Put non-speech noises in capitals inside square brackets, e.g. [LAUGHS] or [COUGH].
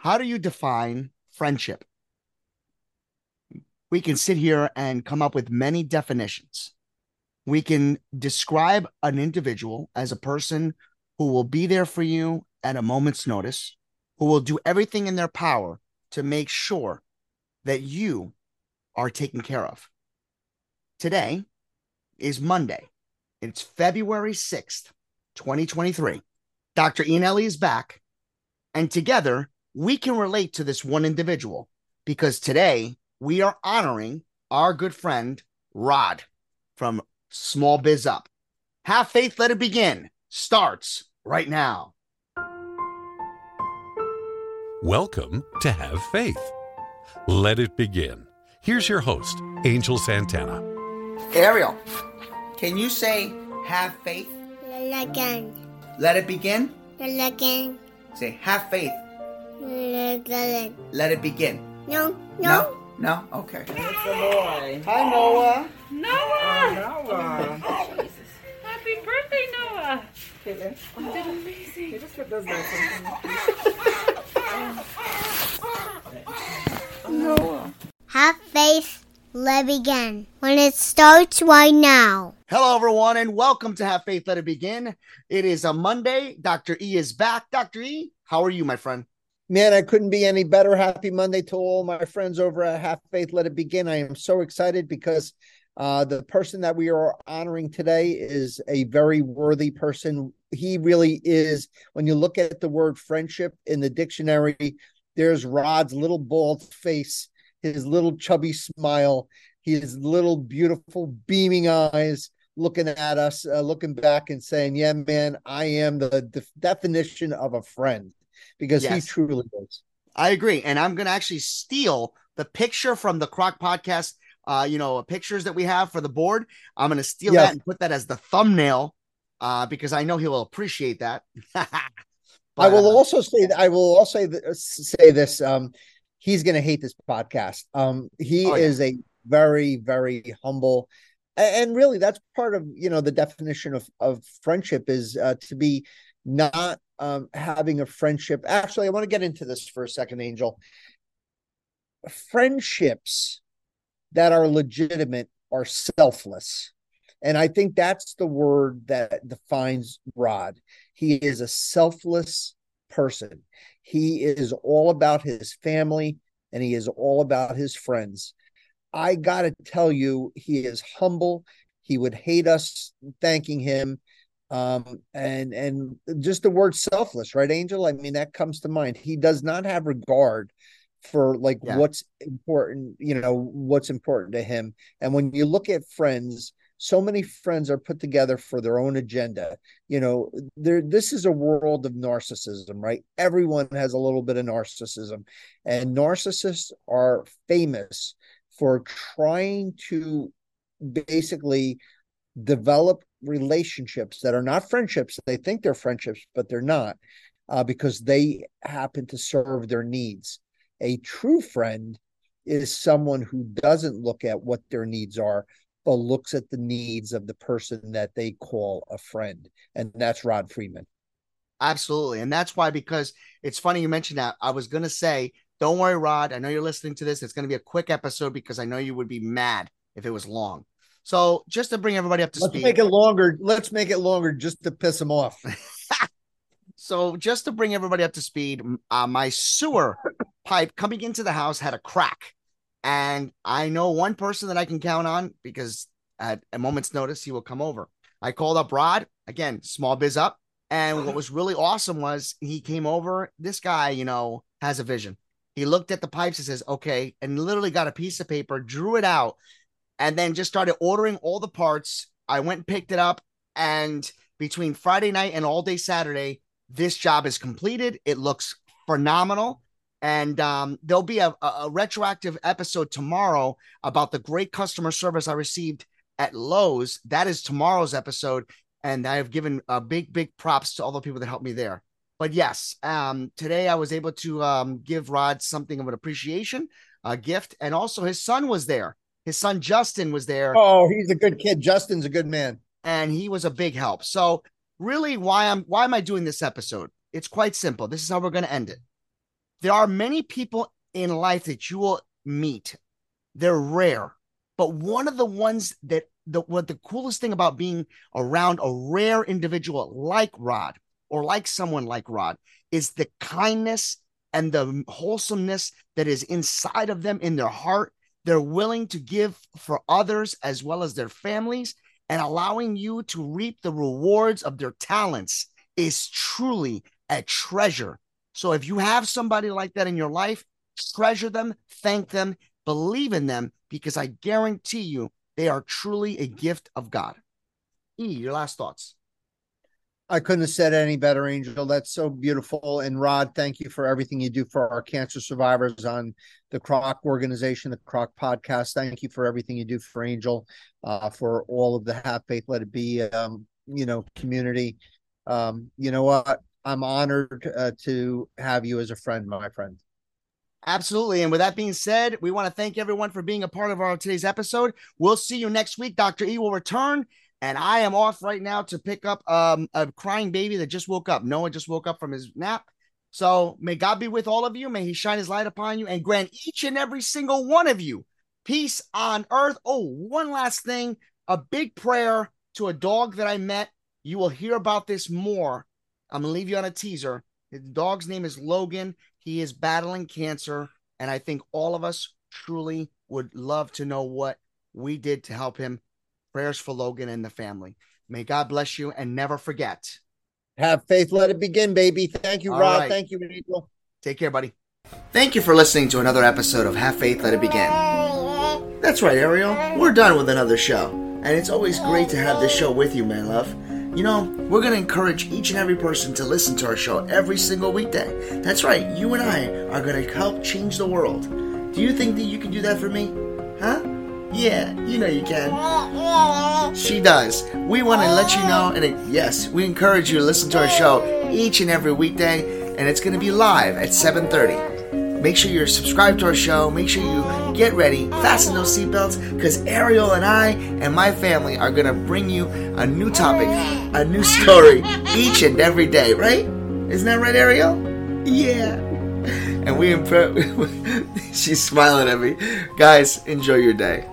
how do you define friendship? We can sit here and come up with many definitions. We can describe an individual as a person who will be there for you at a moment's notice, who will do everything in their power to make sure that you are taken care of. Today is Monday. It's February 6th, 2023. Dr. Ian Ellie is back, and together we can relate to this one individual because today we are honoring our good friend Rod from Small Biz Up. Have faith, let it begin. Starts right now. Welcome to Have Faith. Let it begin. Here's your host, Angel Santana. Ariel, can you say have faith? Again. Let it begin? Again. Say have faith. Again. Let it begin. No, No? No? Okay. It's a boy. Hi, Noah. Noah! Noah. Jesus. Happy birthday, Noah! Caitlin, You did amazing. you just put those nice ones. [LAUGHS] Noah. Have faith. Let it begin. When it starts right now. Hello, everyone, and welcome to Have Faith, Let It Begin. It is a Monday. Dr. E is back. Dr. E, how are you, my friend? Man, I couldn't be any better. Happy Monday to all my friends over at Have Faith Let It Begin. I am so excited because uh, the person that we are honoring today is a very worthy person. He really is. When you look at the word friendship in the dictionary, there's Rod's little bald face, his little chubby smile, his little beautiful beaming eyes looking at us, uh, looking back and saying, Yeah, man, I am the def- definition of a friend because Yes. he truly is. I agree. And I'm going to actually steal the picture from the Croc podcast, uh, you know, pictures that we have for the board. I'm going to steal Yes. that and put that as the thumbnail uh, because I know he will appreciate that. [LAUGHS] I will uh, also say that I will also say, th- say this. Um, he's going to hate this podcast. Um, he Oh, yeah. is a very, very humble, and really, that's part of you know the definition of of friendship is uh, to be not um, having a friendship. Actually, I want to get into this for a second, Angel. Friendships that are legitimate are selfless. And I think that's the word that defines Rod. He is a selfless person. He is all about his family and he is all about his friends. I got to tell you, he is humble. He would hate us thanking him. Um, and and just the word selfless, right, Angel? I mean, that comes to mind. He does not have regard for like Yeah. what's important, you know, what's important to him. And when you look at friends, so many friends are put together for their own agenda. You know, there this is a world of narcissism, right? Everyone has a little bit of narcissism. And narcissists are famous for trying to basically develop relationships that are not friendships. They think they're friendships, but they're not, uh, because they happen to serve their needs. A true friend is someone who doesn't look at what their needs are, but looks at the needs of the person that they call a friend. And that's Rod Freeman. Absolutely. And that's why, because it's funny you mentioned that. I was going to say, don't worry, Rod. I know you're listening to this. It's going to be a quick episode because I know you would be mad if it was long. So, just to bring everybody up to speed. Let's speed. make it longer. Let's make it longer just to piss him off. [LAUGHS] So, just to bring everybody up to speed, uh, my sewer pipe coming into the house had a crack. And I know one person that I can count on because at a moment's notice, he will come over. I called up Rod, again, small biz up. And what was really awesome was he came over. This guy, you know, has a vision. He looked at the pipes and says, okay, and literally got a piece of paper, drew it out, and then just started ordering all the parts. I went and picked it up. And between Friday night and all day Saturday, this job is completed. It looks phenomenal. And um, there'll be a, a, retroactive episode tomorrow about the great customer service I received at Lowe's. That is tomorrow's episode. And I have given a big, big props to all the people that helped me there. But yes, um, today I was able to um, give Rod something of an appreciation, a gift. And also his son was there. His son Justin was there Oh, he's a good kid. Justin's a good man. and he was a big help. So really why I'm why am I doing this episode? It's quite simple. This is how we're going to end it. there are many people in life that you will meet. They're rare, but one of the ones that the what the coolest thing about being around a rare individual like Rod or like someone like Rod is the kindness and the wholesomeness that is inside of them in their heart. They're willing to give for others as well as their families and allowing you to reap the rewards of their talents is truly a treasure. So if you have somebody like that in your life, treasure them, thank them, believe in them, because I guarantee you they are truly a gift of God. E, your last thoughts. I couldn't have said any better, Angel. That's so beautiful. And Rod, thank you for everything you do for our cancer survivors on the Croc organization, the Croc podcast. Thank you for everything you do for Angel, uh, for all of the Have Faith, Let It Be, um, you know, community. Um, you know what? I'm honored uh, to have you as a friend, my friend. Absolutely. And with that being said, we want to thank everyone for being a part of our today's episode. We'll see you next week. Dr. E will return. And I am off right now to pick up um, a crying baby that just woke up. Noah just woke up from his nap. So may God be with all of you. May he shine his light upon you and grant each and every single one of you peace on earth. Oh, one last thing a big prayer to a dog that I met. You will hear about this more. I'm going to leave you on a teaser. The dog's name is Logan. He is battling cancer. And I think all of us truly would love to know what we did to help him. Prayers for Logan and the family. May God bless you and never forget. Have faith, let it begin, baby. Thank you, All Rod. right. Thank you, Angel. Take care, buddy. Thank you for listening to another episode of Have Faith, Let It Begin. That's right, Ariel. We're done with another show. And it's always great to have this show with you, my love. You know, we're going to encourage each and every person to listen to our show every single weekday. That's right, you and I are going to help change the world. Do you think that you can do that for me? Huh? Yeah, you know you can. [LAUGHS] She does. We want to let you know, and it, yes, we encourage you to listen to our show each and every weekday, and it's going to be live at 7:30. Make sure you're subscribed to our show. Make sure you get ready, fasten those seatbelts, because Ariel and I and my family are going to bring you a new topic, a new story each and every day. Right? Isn't that right, Ariel? Yeah. And we impress. [LAUGHS] She's smiling at me, guys. Enjoy your day.